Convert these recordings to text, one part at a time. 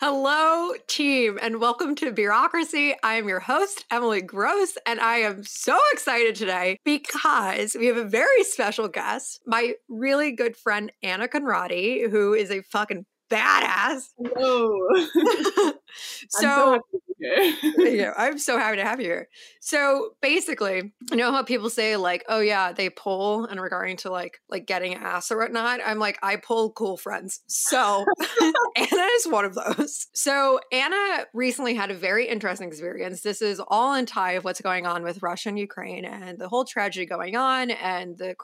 Hello, team, and welcome to Bureaucracy. I am your host, Emily Gross, and I am so excited today because we have a very special guest, my really good friend, Anna Konradi, who is a fucking badass. Hello. so, yeah, I'm so happy to have you here. So basically, you know how people say like, oh yeah, they pull and regarding to like like getting ass or whatnot. I'm like, I pull cool friends. So Anna is one of those. So Anna recently had a very interesting experience. This is all in tie of what's going on with Russia and Ukraine and the whole tragedy going on and the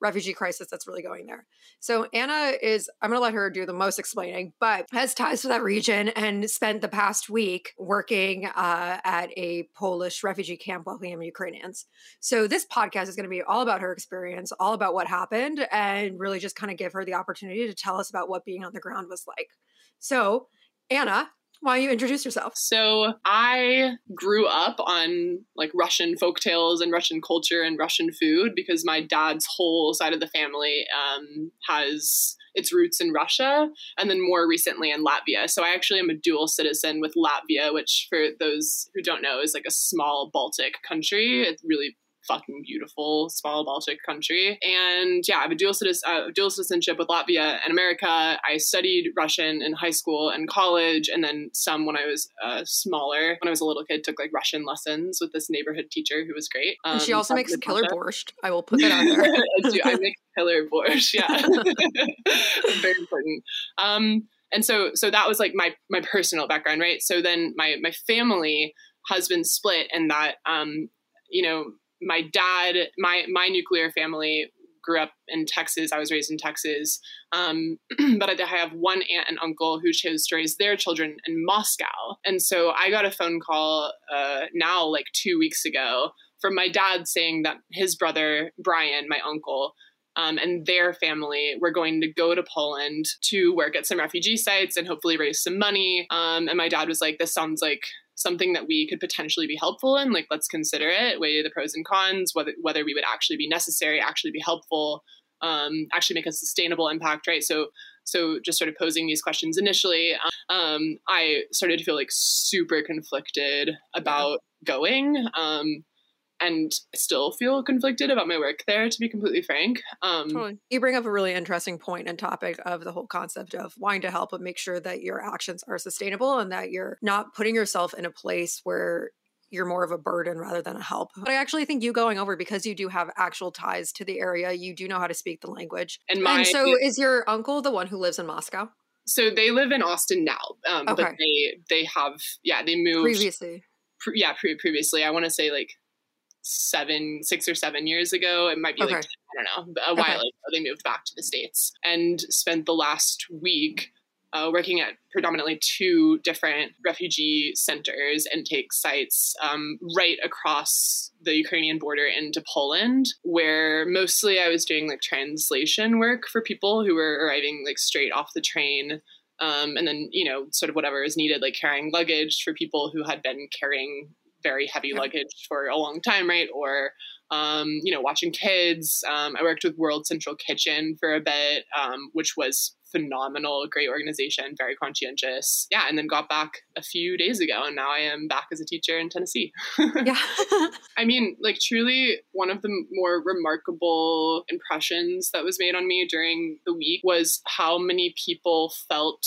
refugee crisis that's really going there. So Anna is, I'm going to let her do the most explaining, but has ties to that region and spent the past week working uh, at a Polish refugee camp welcoming Ukrainians. So this podcast is going to be all about her experience, all about what happened, and really just kind of give her the opportunity to tell us about what being on the ground was like. So, Anna, why don't you introduce yourself? So I grew up on like Russian folk tales and Russian culture and Russian food because my dad's whole side of the family um, has its roots in Russia and then more recently in Latvia. So I actually am a dual citizen with Latvia, which for those who don't know is like a small Baltic country. It's really fucking beautiful small Baltic country. And yeah, I have a dual, citizen, uh, dual citizenship with Latvia and America. I studied Russian in high school and college, and then some when I was uh, smaller. When I was a little kid, took like Russian lessons with this neighborhood teacher who was great. Um, and she also makes killer borscht. I will put that out there. I, do, I make killer borscht. Yeah, very important. Um, and so so that was like my my personal background, right? So then my my family has been split, and that um, you know my dad, my my nuclear family grew up in Texas. I was raised in Texas, um, but I have one aunt and uncle who chose to raise their children in Moscow. And so I got a phone call uh, now, like two weeks ago, from my dad saying that his brother Brian, my uncle, um, and their family were going to go to Poland to work at some refugee sites and hopefully raise some money. Um, and my dad was like, "This sounds like something that we could potentially be helpful in like let's consider it weigh the pros and cons whether whether we would actually be necessary actually be helpful um, actually make a sustainable impact right? So so just sort of posing these questions initially um, i started to feel like super conflicted about going um, and still feel conflicted about my work there, to be completely frank. Um, totally. You bring up a really interesting point and topic of the whole concept of wanting to help, but make sure that your actions are sustainable and that you're not putting yourself in a place where you're more of a burden rather than a help. But I actually think you going over because you do have actual ties to the area, you do know how to speak the language. And, my, and so, yeah. is your uncle the one who lives in Moscow? So they live in Austin now, um, okay. but they they have yeah they moved previously. Pre- yeah, pre- previously I want to say like seven, six or seven years ago. It might be okay. like, I don't know, a while okay. ago. They moved back to the States and spent the last week uh, working at predominantly two different refugee centers, intake sites, um, right across the Ukrainian border into Poland, where mostly I was doing like translation work for people who were arriving like straight off the train. Um, and then, you know, sort of whatever is needed, like carrying luggage for people who had been carrying very heavy luggage for a long time, right? Or um, you know, watching kids. Um, I worked with World Central Kitchen for a bit, um, which was phenomenal, great organization, very conscientious. Yeah, and then got back a few days ago, and now I am back as a teacher in Tennessee. yeah. I mean, like, truly, one of the more remarkable impressions that was made on me during the week was how many people felt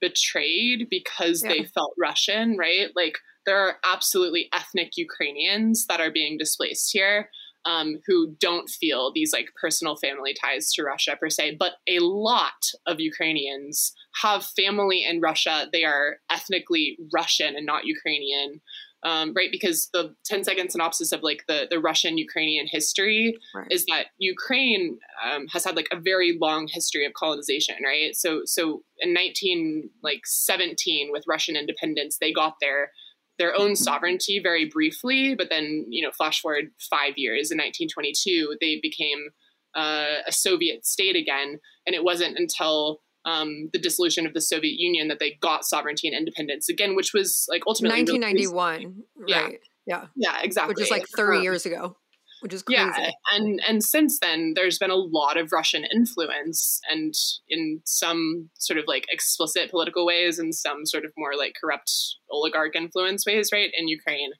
betrayed because yeah. they felt Russian, right? Like, there are absolutely ethnic Ukrainians that are being displaced here. Um, who don't feel these like personal family ties to Russia per se, but a lot of Ukrainians have family in Russia. They are ethnically Russian and not Ukrainian, um, right? Because the 10 second synopsis of like the, the Russian Ukrainian history right. is that Ukraine um, has had like a very long history of colonization, right? So, so in 19 like 17 with Russian independence, they got there their own sovereignty very briefly, but then, you know, flash forward five years in 1922, they became uh, a Soviet state again. And it wasn't until um, the dissolution of the Soviet Union that they got sovereignty and independence again, which was like ultimately 1991. Really, yeah. Right. Yeah. Yeah, exactly. Which is like 30 um, years ago. Which is crazy. Yeah, and and since then, there's been a lot of Russian influence, and in some sort of like explicit political ways, and some sort of more like corrupt oligarch influence ways, right, in Ukraine.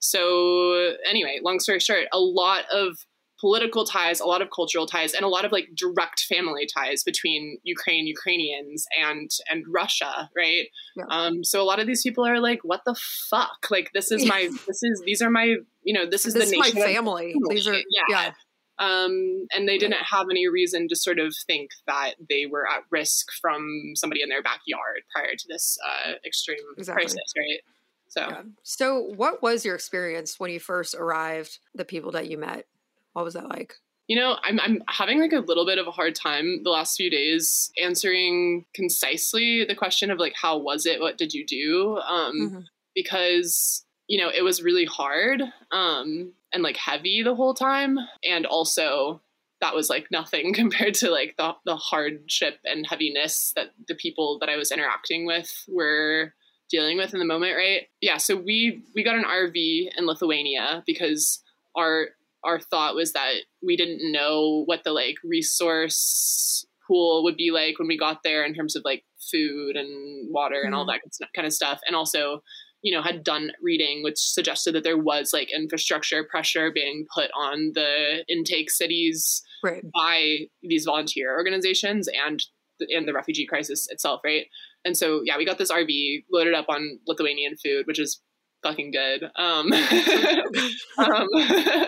So anyway, long story short, a lot of political ties, a lot of cultural ties, and a lot of like direct family ties between Ukraine, Ukrainians, and and Russia, right? Yeah. Um, so a lot of these people are like, "What the fuck? Like this is my this is these are my you know this is this the is nation my family. These are yeah." yeah. Um, and they didn't have any reason to sort of think that they were at risk from somebody in their backyard prior to this uh, extreme exactly. crisis, right? So, yeah. so what was your experience when you first arrived? The people that you met. What was that like? You know, I'm I'm having like a little bit of a hard time the last few days answering concisely the question of like how was it? What did you do? Um mm-hmm. because you know, it was really hard um and like heavy the whole time and also that was like nothing compared to like the the hardship and heaviness that the people that I was interacting with were dealing with in the moment, right? Yeah, so we we got an RV in Lithuania because our our thought was that we didn't know what the like resource pool would be like when we got there in terms of like food and water and all mm-hmm. that kind of stuff and also you know had done reading which suggested that there was like infrastructure pressure being put on the intake cities right. by these volunteer organizations and and the refugee crisis itself right and so yeah we got this rv loaded up on lithuanian food which is fucking good. Um, um,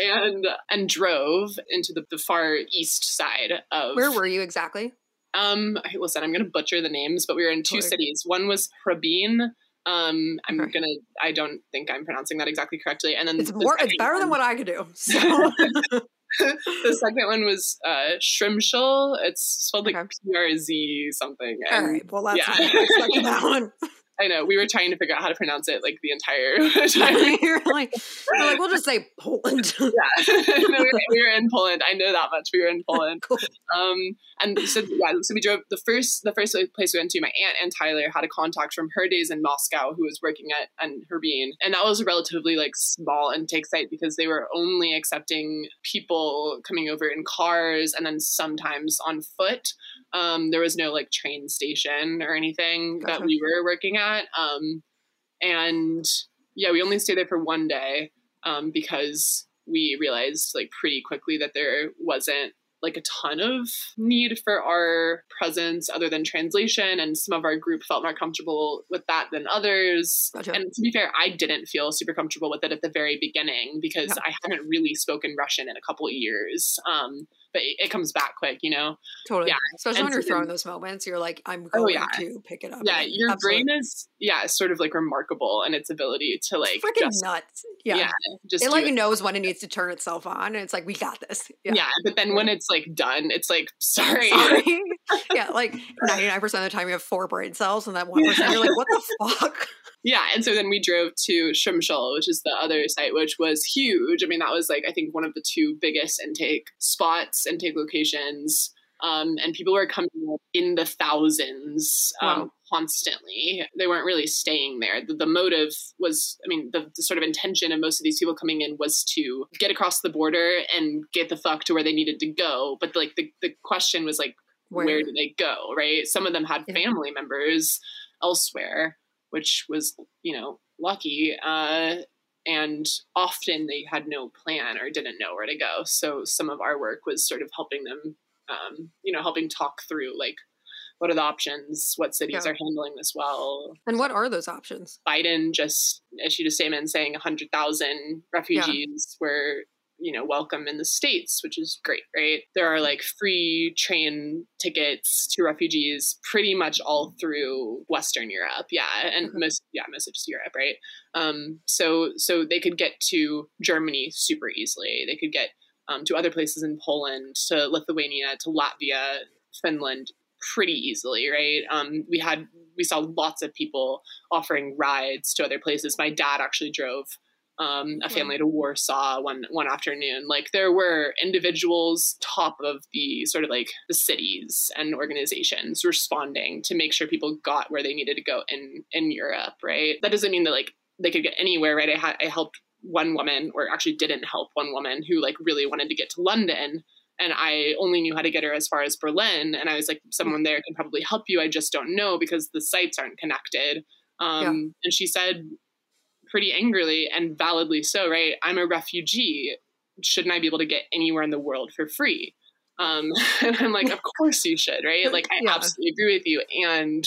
and and drove into the, the, far east side of. Where were you exactly? Um, listen, I'm going to butcher the names, but we were in two cities. One was Hrabin. Um, I'm okay. gonna. I don't think I'm pronouncing that exactly correctly. And then it's more. It's better one, than what I could do. So. the second one was uh. It's spelled like okay. P R Z something. And, All right. Well, that's yeah. that one. I know we were trying to figure out how to pronounce it like the entire time. you're like, you're like, we'll just say Poland. yeah, no, we, were, we, were, in Poland. I know that much. We were in Poland. cool. Um, and so yeah, so we drove the first the first place we went to. My aunt and Tyler had a contact from her days in Moscow who was working at and Hrabin, and that was a relatively like small intake site because they were only accepting people coming over in cars and then sometimes on foot. Um, there was no like train station or anything gotcha. that we were working at. Um, and yeah, we only stayed there for one day um, because we realized like pretty quickly that there wasn't like a ton of need for our presence other than translation and some of our group felt more comfortable with that than others gotcha. and to be fair i didn't feel super comfortable with it at the very beginning because yeah. i hadn't really spoken russian in a couple of years um, but it, comes back quick, you know? Totally. Yeah. Especially and when you're throwing those moments, you're like, I'm oh, going oh, yeah. to pick it up. Yeah. Your Absolutely. brain is, yeah, sort of like remarkable in its ability to like, freaking just, nuts. Yeah. yeah just it like it. knows when it needs to turn itself on. And it's like, we got this. Yeah. yeah but then when it's like done, it's like, sorry. sorry. yeah. Like 99% of the time you have four brain cells and that 1% you're like, what the fuck? Yeah and so then we drove to Shrimshal, which is the other site which was huge. I mean that was like i think one of the two biggest intake spots intake locations. Um, and people were coming in the thousands um, wow. constantly. They weren't really staying there. The, the motive was i mean the, the, sort of intention of most of these people coming in was to get across the border and get the fuck to where they needed to go. But like the, the question was like where, where did they go right? Some of them had family members elsewhere which was, you know, lucky. Uh, and often they had no plan or didn't know where to go. So some of our work was sort of helping them, um, you know, helping talk through like what are the options, what cities yeah. are handling this well. And what are those options? Biden just issued a statement saying 100,000 refugees yeah. were you know welcome in the states which is great right? There are like free train tickets to refugees pretty much all through western europe. Yeah and mm-hmm. most yeah most of just europe right? Um so so they could get to germany super easily. They could get um, to other places in poland to lithuania to latvia finland pretty easily right? Um we had we saw lots of people offering rides to other places. My dad actually drove um, a family to Warsaw one one afternoon. Like there were individuals top of the sort of like the cities and organizations responding to make sure people got where they needed to go in in Europe. Right. That doesn't mean that like they could get anywhere. Right. I, ha- I helped one woman, or actually didn't help one woman who like really wanted to get to London. And I only knew how to get her as far as Berlin. And I was like, someone there can probably help you. I just don't know because the sites aren't connected. Um, yeah. And she said pretty angrily and validly so, right? I'm a refugee. Shouldn't I be able to get anywhere in the world for free? Um, and I'm like, of course you should, right? Like, I yeah. absolutely agree with you. And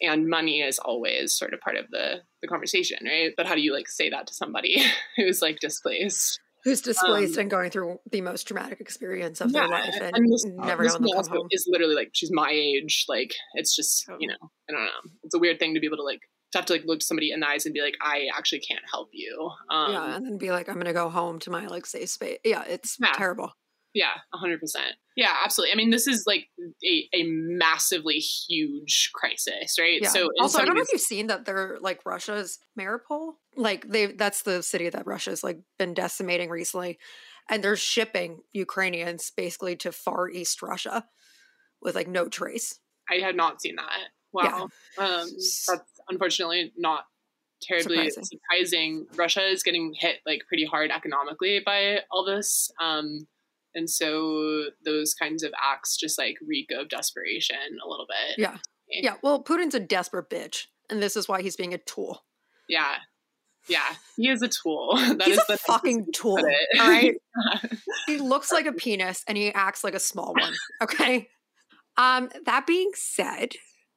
and money is always sort of part of the the conversation, right? But how do you like say that to somebody who's like displaced? Who's displaced um, and going through the most traumatic experience of yeah, their life and, and this, never this come home. Is literally like she's my age. Like it's just you know I don't know. It's a weird thing to be able to like to have to like look somebody in the eyes and be like, I actually can't help you. Um, yeah, and then be like, I'm gonna go home to my like safe space. Yeah, it's yeah. terrible. Yeah, hundred percent. Yeah, absolutely. I mean, this is like a, a massively huge crisis, right? Yeah. So also, I don't know if you've seen that they're like Russia's Mariupol. Like they, that's the city that Russia's like been decimating recently, and they're shipping Ukrainians basically to Far East Russia with like no trace. I had not seen that. Wow, yeah. um, that's unfortunately not terribly surprising. surprising. Russia is getting hit like pretty hard economically by all this. Um, and so those kinds of acts just like reek of desperation a little bit. Yeah. Yeah. Well, Putin's a desperate bitch, and this is why he's being a tool. Yeah. Yeah. He is a tool. That he's is a fucking tool. All right. he looks like a penis and he acts like a small one. Okay. Um, that being said,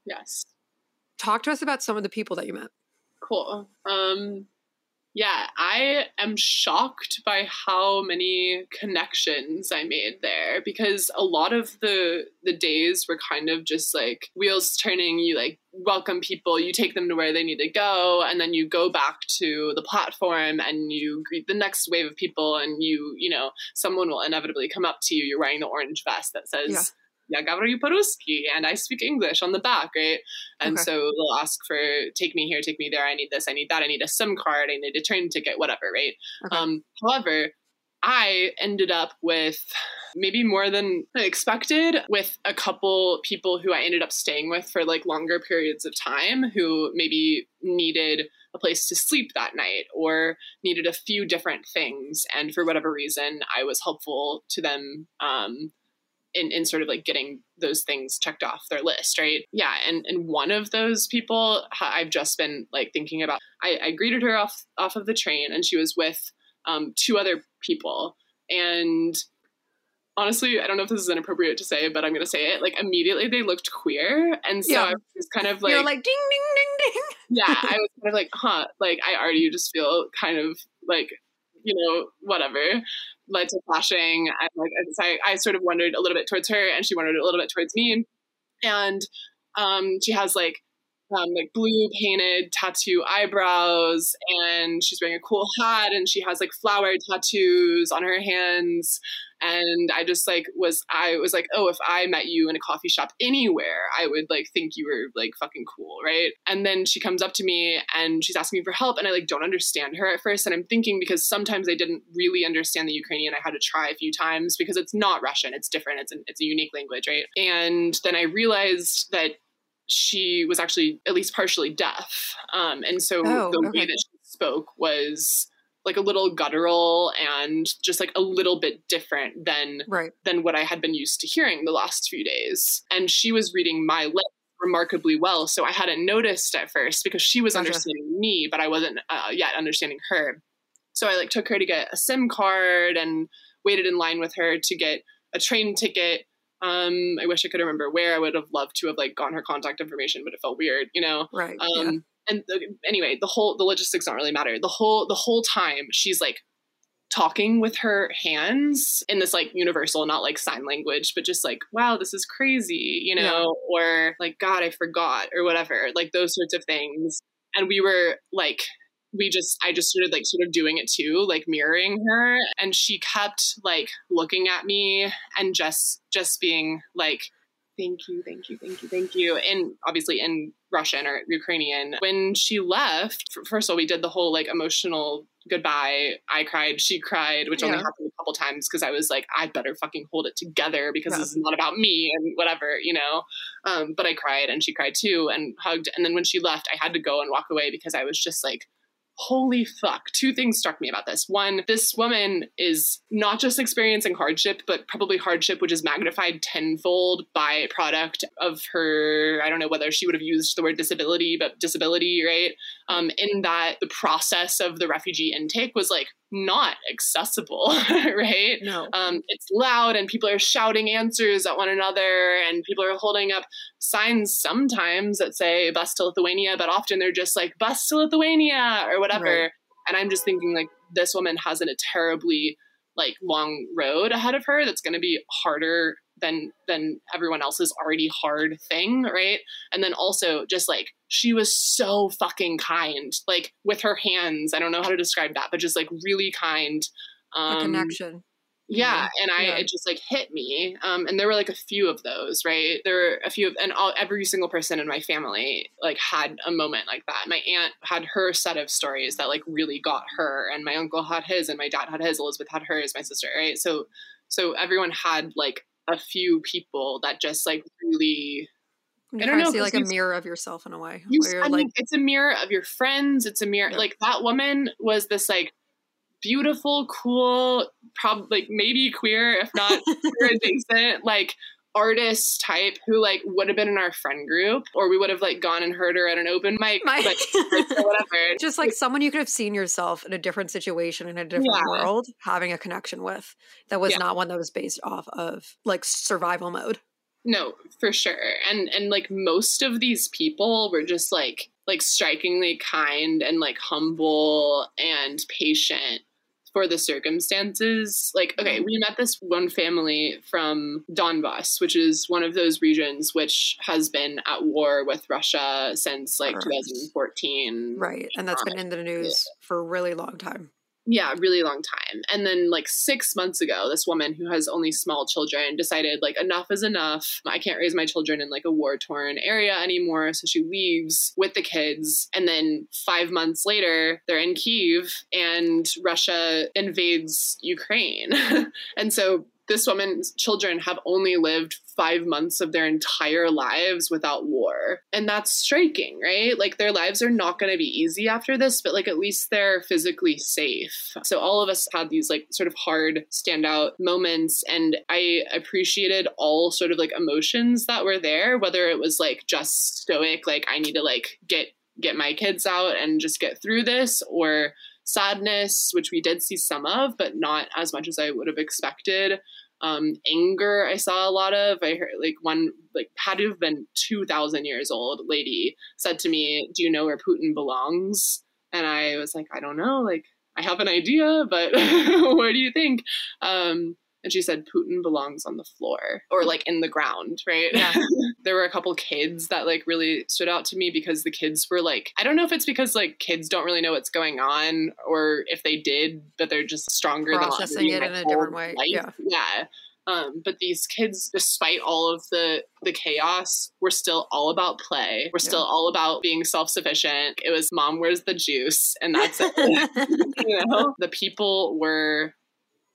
yes. Talk to us about some of the people that you met. Cool. Um yeah, I am shocked by how many connections I made there because a lot of the the days were kind of just like wheels turning. You like welcome people, you take them to where they need to go, and then you go back to the platform and you greet the next wave of people, and you you know someone will inevitably come up to you. You're wearing the orange vest that says. Yeah я говорю по-русски and I speak English on the back, right? And okay. so they'll ask for take me here, take me there, I need this, I need that, I need a SIM card, I need a train ticket, whatever, right? Okay. Um, however, I ended up with maybe more than expected with a couple people who I ended up staying with for like longer periods of time who maybe needed a place to sleep that night or needed a few different things. And for whatever reason, I was helpful to them um, in, in sort of like getting those things checked off their list right yeah and and one of those people i've just been like thinking about i, I greeted her off off of the train and she was with um, two other people and honestly, I don't know if this is inappropriate to say, but I'm going to say it. Like immediately they looked queer. And so yeah. I was kind of like, You're like ding, ding, ding, ding. yeah. I was kind of like, huh, like I already just feel kind of like, you know, whatever led to flashing. And like I, I sort of wondered a little bit towards her, and she wondered a little bit towards me. And um, she has like um, like blue painted tattoo eyebrows, and she's wearing a cool hat, and she has like flower tattoos on her hands. And i just like was i was like oh if i met you in a coffee shop anywhere i would like think you were like fucking cool right? And then she comes up to me and she's asking me for help and i like don't understand her at first and i'm thinking because sometimes i didn't really understand the ukrainian i had to try a few times because it's not russian it's different it's, an, it's a unique language right? And then i realized that she was actually at least partially deaf um, and so oh, the okay. way that she spoke was like a little guttural and just like a little bit different than right. than what I had been used to hearing the last few days. And she was reading my lips remarkably well, so I hadn't noticed at first because she was understanding me, but I wasn't uh, yet understanding her. So I like took her to get a SIM card and waited in line with her to get a train ticket. Um, I wish I could remember where. I would have loved to have like gotten her contact information, but it felt weird, you know. Right. Um, yeah and the, anyway, the whole the logistics don't really matter. The whole the whole time she's like talking with her hands in this like universal, not like sign language, but just like, wow, this is crazy, you know, yeah. or like, God, I forgot, or whatever, like those sorts of things. And we were like, we just, I just started like sort of doing it too, like mirroring her. And she kept like looking at me and just, just being like, thank you, thank you, thank you, thank you. And obviously in Russian or Ukrainian. When she left, first of all, we did the whole like emotional goodbye. I cried, she cried, which yeah. only happened a couple times because I was like, I better fucking hold it together because yeah. this is not about me and whatever, you know. Um, but I cried and she cried too and hugged. And then when she left, I had to go and walk away because I was just like, holy fuck. Two things struck me about this. One, this woman is not just experiencing hardship, but probably hardship which is magnified tenfold by product of her, I don't know whether she would have used the word disability, but disability, right? Um, in that the process of the refugee intake was like not accessible, right? No. Um, it's loud and people are shouting answers at one another and people are holding up signs sometimes that say bus to Lithuania, but often they're just like bus to Lithuania or whatever. Right. And I'm just thinking like this woman has a terribly like long road ahead of her that's going to be harder than than everyone else's already hard thing, right? And then also just like she was so fucking kind, like with her hands. I don't know how to describe that, but just like really kind. Um, a connection. Yeah, and I yeah. it just like hit me. Um, and there were like a few of those, right? There were a few of, and all every single person in my family like had a moment like that. My aunt had her set of stories that like really got her, and my uncle had his, and my dad had his. Elizabeth had hers, my sister, right? So, so everyone had like a few people that just like really you I don't know. See like a mirror of yourself in a way. You, I like, mean, it's a mirror of your friends. It's a mirror. Yeah. Like that woman was this like beautiful, cool, probably like maybe queer, if not queer adjacent, like artist type who like would have been in our friend group or we would have like gone and heard her at an open mic whatever just like someone you could have seen yourself in a different situation in a different yeah. world having a connection with that was yeah. not one that was based off of like survival mode no for sure and and like most of these people were just like like strikingly kind and like humble and patient for the circumstances. Like, okay, mm-hmm. we met this one family from Donbass, which is one of those regions which has been at war with Russia since like 2014. Right. And that's been in the news yeah. for a really long time yeah really long time. And then like six months ago this woman who has only small children decided like enough is enough. I can't raise my children in like a war torn area anymore. So she leaves with the kids. And then five months later they're in kiev and russia invades ukraine. And so this woman's children have only lived five months of their entire lives without war. And that's striking, right? Like their lives are not going to be easy after this, but like at least they're physically safe. So all of us had these like sort of hard standout moments. And I appreciated all sort of like emotions that were there, whether it was like just stoic, like I need to like get get my kids out and just get through this or sadness, which we did see some of, but not as much as I would have expected. Um, anger, I saw a lot of. I heard like one like had to have been two thousand years old lady said to me, "Do you know where Putin belongs?" And I was like, "I don't know. Like, I have an idea, but what do you think?" Um, and she said Putin belongs on the floor or like in the ground, right? Yeah. there were a couple kids that like really stood out to me because the kids were like, I don't know if it's because like kids don't really know what's going on or if they did, but they're just stronger processing than processing it in a different way. Life. Yeah. Yeah. Um, but these kids, despite all of the the chaos, were still all about play. We're still yeah. all about being self sufficient. It was mom, where's the juice, and that's it. you know, the people were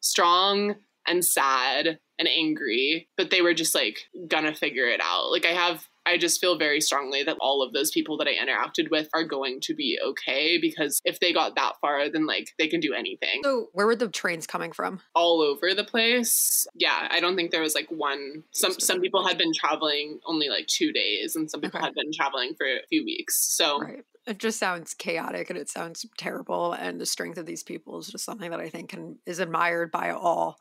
strong and sad and angry, but they were just like gonna figure it out. Like I have I just feel very strongly that all of those people that I interacted with are going to be okay because if they got that far, then like they can do anything. So, where were the trains coming from? All over the place. Yeah, I don't think there was like one. Some some people had been traveling only like two days, and some people okay. had been traveling for a few weeks. So, right. it just sounds chaotic and it sounds terrible. And the strength of these people is just something that I think can is admired by all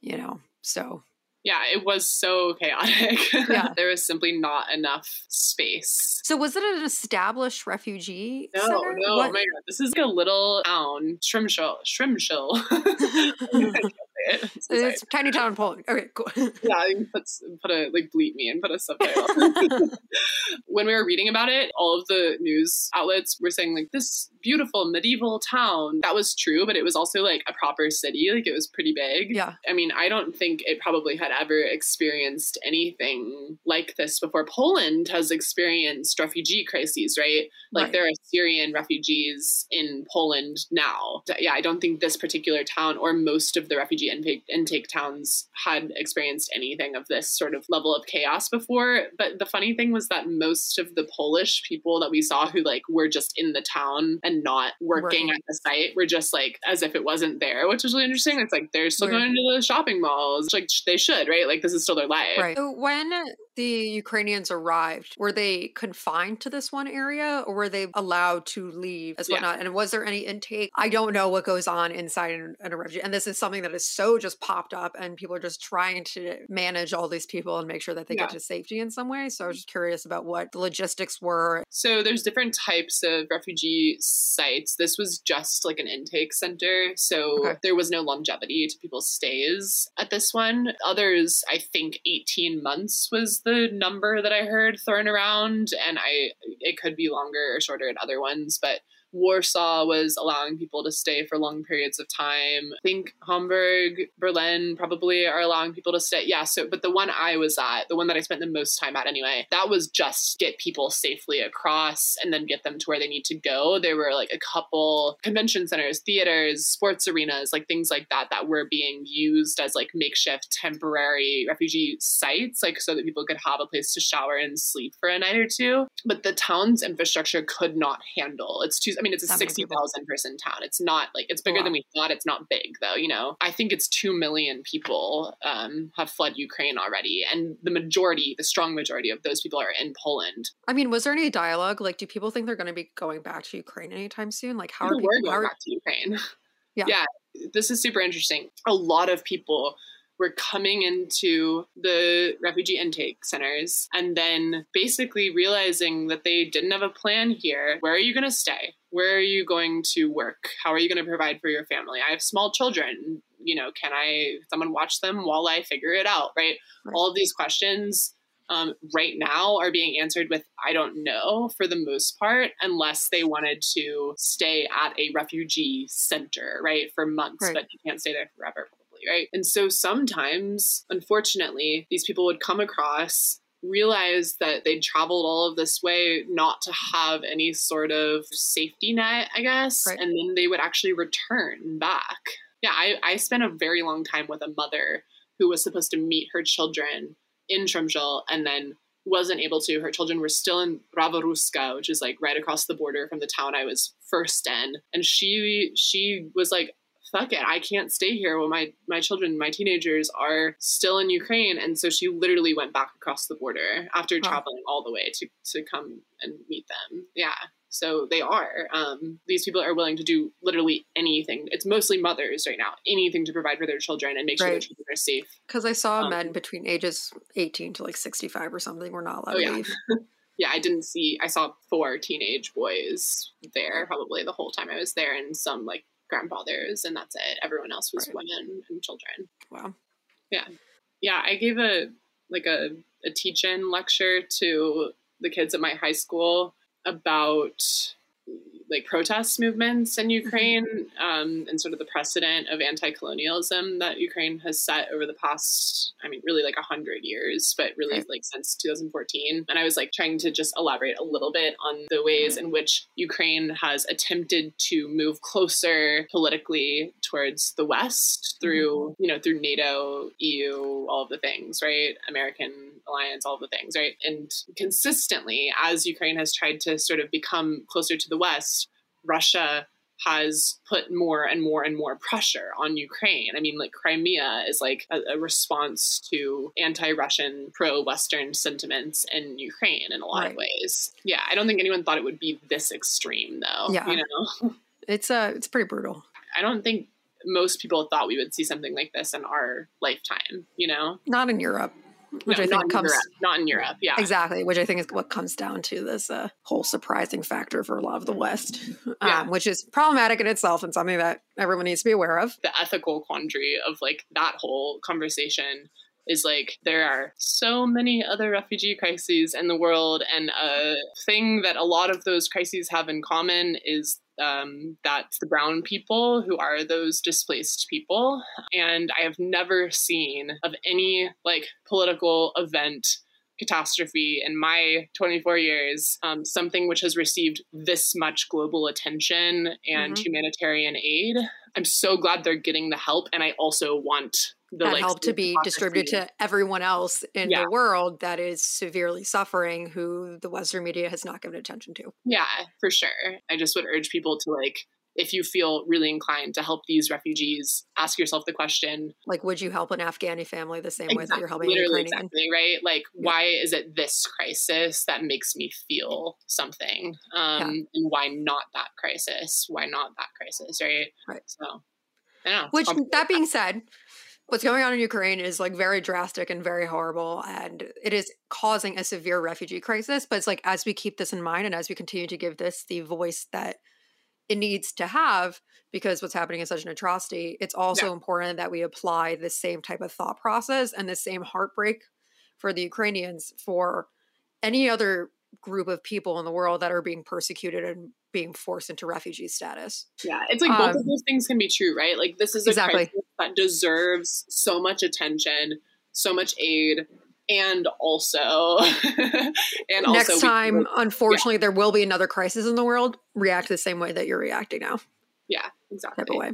you know, so yeah, it was so chaotic. Yeah. there was simply not enough space. So was it an established refugee no, center? No, what? oh my god. This is like a little town, Shrimshil. Shrimshil. It's, it's tiny town in Poland. Okay, cool. yeah, you put put a like bleep me and put a subtitle. when we were reading about it, all of the news outlets were saying like this beautiful medieval town. That was true, but it was also like a proper city. Like it was pretty big. Yeah. I mean, I don't think it probably had ever experienced anything like this before. Poland has experienced refugee crises, right? Like right. there are Syrian refugees in Poland now. Yeah, I don't think this particular town or most of the refugee intake, intake towns had experienced anything of this sort of level of chaos before. But the funny thing was that most of the Polish people that we saw who like were just in the town and not working right. at the site were just like as if it wasn't there, which was really interesting. It's like they're still right. going to the shopping malls, like they should, right? Like this is still their life. Right. So when the Ukrainians arrived, were they confined to this one area or were they allowed to leave as whatnot? Yeah. And was there any intake? I don't know what goes on inside in, in a refugee. And this is something that is so just popped up and people are just trying to manage all these people and make sure that they yeah. get to safety in some way. So I was just curious about what the logistics were. So there's different types of refugee sites. This was just like an intake center. So okay. there was no longevity to people's stays at this one. Others, I think 18 months was the number that I heard thrown around, and I it could be longer or shorter in other ones, but Warsaw was allowing people to stay for long periods of time. I think Hamburg, Berlin probably are allowing people to stay. Yeah, so but the one I was at, the one that I spent the most time at anyway, that was just get people safely across and then get them to where they need to go. There were like a couple convention centers, theaters, sports arenas, like things like that that were being used as like makeshift temporary refugee sites, like so that people could have a place to shower and sleep for a night or two. But the town's infrastructure could not handle. It's too I mean, it's a 60,000 person town. It's not like, it's bigger than we thought. It's not big though, you know. I think it's 2 million people um, have fled Ukraine already. And the majority, the strong majority of those people are in Poland. I mean, was there any dialogue? Like, do people think they're going to be going back to Ukraine anytime soon? Like, how people are people going are... back to Ukraine? Yeah. yeah. This is super interesting. A lot of people were coming into the refugee intake centers and then basically realizing that they didn't have a plan here. Where are you going to stay? Where are you going to work? How are you going to provide for your family? I have small children. You know, can I, someone watch them while I figure it out, right? right. All of these questions um, right now are being answered with I don't know for the most part, unless they wanted to stay at a refugee center, right, for months, right. but you can't stay there forever right? And so sometimes, unfortunately, these people would come across realize that they'd traveled all of this way not to have any sort of safety net, I guess, right. and then they would actually return back. Yeah, I, I spent a very long time with a mother who was supposed to meet her children in Przemysl and then wasn't able to. Her children were still in Braworuska, which is like right across the border from the town I was first in. And she she was like, fuck it, I can't stay here while my my children, my teenagers are still in Ukraine. And so she literally went back across the border after huh. traveling all the way to to come and meet them. Yeah. So they are. Um, these people are willing to do literally anything. It's mostly mothers right now, anything to provide for their children and make sure right. their children are safe. Because I saw um, men between ages 18 to like 65 or something were not allowed oh, yeah. to leave. yeah, I didn't see. I saw four teenage boys there probably the whole time I was there, and some like grandfathers, and that's it. Everyone else was right. women and children. Wow. Yeah, yeah. I gave a like a a teach-in lecture to the kids at my high school about like protest movements in mm-hmm. Ukraine um, and sort of the precedent of anti-colonialism that Ukraine has set over the past, I mean, really like a hundred years, but really okay. like since 2014. And I was like trying to just elaborate a little bit on the ways in which Ukraine has attempted to move closer politically towards the West through, mm-hmm. you know, through NATO, EU, all of the things, right? American alliance, all of the things, right? And consistently, as Ukraine has tried to sort of become closer to the West, Russia has put more and more and more pressure on Ukraine. I mean, like Crimea is like a, a response to anti-Russian, pro-Western sentiments in Ukraine in a lot right. of ways. Yeah, I don't think anyone thought it would be this extreme, though. Yeah, you know, it's uh, it's pretty brutal. I don't think most people thought we would see something like this in our lifetime. You know, not in Europe which no, I think comes Europe, not in Europe. Yeah, exactly. Which I think is what comes down to this uh, whole surprising factor for a lot of the West, um, yeah. which is problematic in itself and something that everyone needs to be aware of. The ethical quandary of like that whole conversation is like there are so many other refugee crises in the world, and a thing that a lot of those crises have in common is um, that's the brown people who are those displaced people. And I have never seen of any like political event catastrophe in my 24 years, um, something which has received this much global attention and mm-hmm. humanitarian aid. I'm so glad they're getting the help. And I also want the that like, help to be distributed to everyone else in yeah. the world that is severely suffering who the Western media has not given attention to. Yeah, for sure. I just would urge people to like if you feel really inclined to help these refugees, ask yourself the question like, would you help an Afghani family the same exactly, way that you're helping literally exactly right? Like, yeah. why is it this crisis that makes me feel something, um, yeah. and why not that crisis? Why not that crisis? Right. Right. So, I know. Which that being said, what's going on in Ukraine is like very drastic and very horrible, and it is causing a severe refugee crisis. But it's like as we keep this in mind and as we continue to give this the voice that it needs to have because what's happening is such an atrocity, it's also yeah. important that we apply the same type of thought process and the same heartbreak for the Ukrainians for any other group of people in the world that are being persecuted and being forced into refugee status. Yeah, it's like um, both of um, those things can be true, right? Like this is a exactly. crisis that deserves so much attention, so much aid, and also and also next also time we, unfortunately yeah. there will be another crisis in the world react the same way that you're reacting now yeah exactly type of way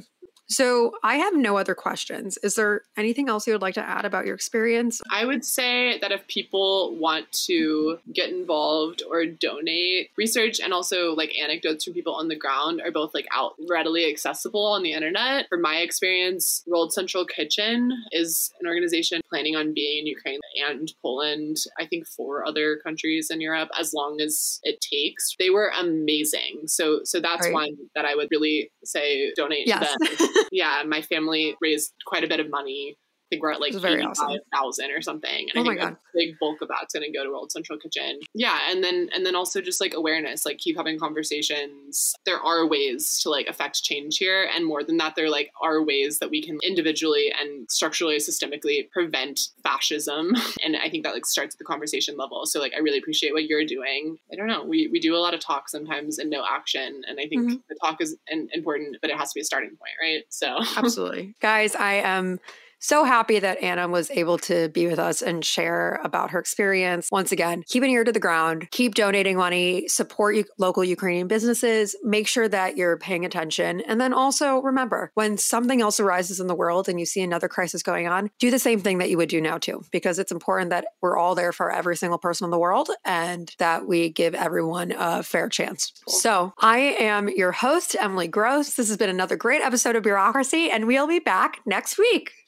so I have no other questions. Is there anything else you would like to add about your experience? I would say that if people want to get involved or donate, research and also like anecdotes from people on the ground are both like out readily accessible on the internet. From my experience, World Central Kitchen is an organization planning on being in Ukraine and Poland, I think four other countries in Europe as long as it takes. They were amazing. So so that's right. one that I would really say donate yes. to them. yeah, my family raised quite a bit of money I think we're at like eighty five thousand awesome. or something. And oh I think my God. a big bulk of that's gonna go to World Central Kitchen. Yeah, and then and then also just like awareness, like keep having conversations. There are ways to like affect change here. And more than that, there like are ways that we can individually and structurally, systemically prevent fascism. And I think that like starts at the conversation level. So like I really appreciate what you're doing. I don't know. We we do a lot of talk sometimes and no action. And I think mm-hmm. the talk is important, but it has to be a starting point, right? So absolutely. Guys, I am so happy that Anna was able to be with us and share about her experience. Once again, keep an ear to the ground, keep donating money, support local Ukrainian businesses, make sure that you're paying attention. And then also remember when something else arises in the world and you see another crisis going on, do the same thing that you would do now too, because it's important that we're all there for every single person in the world and that we give everyone a fair chance. So I am your host, Emily Gross. This has been another great episode of Bureaucracy, and we'll be back next week.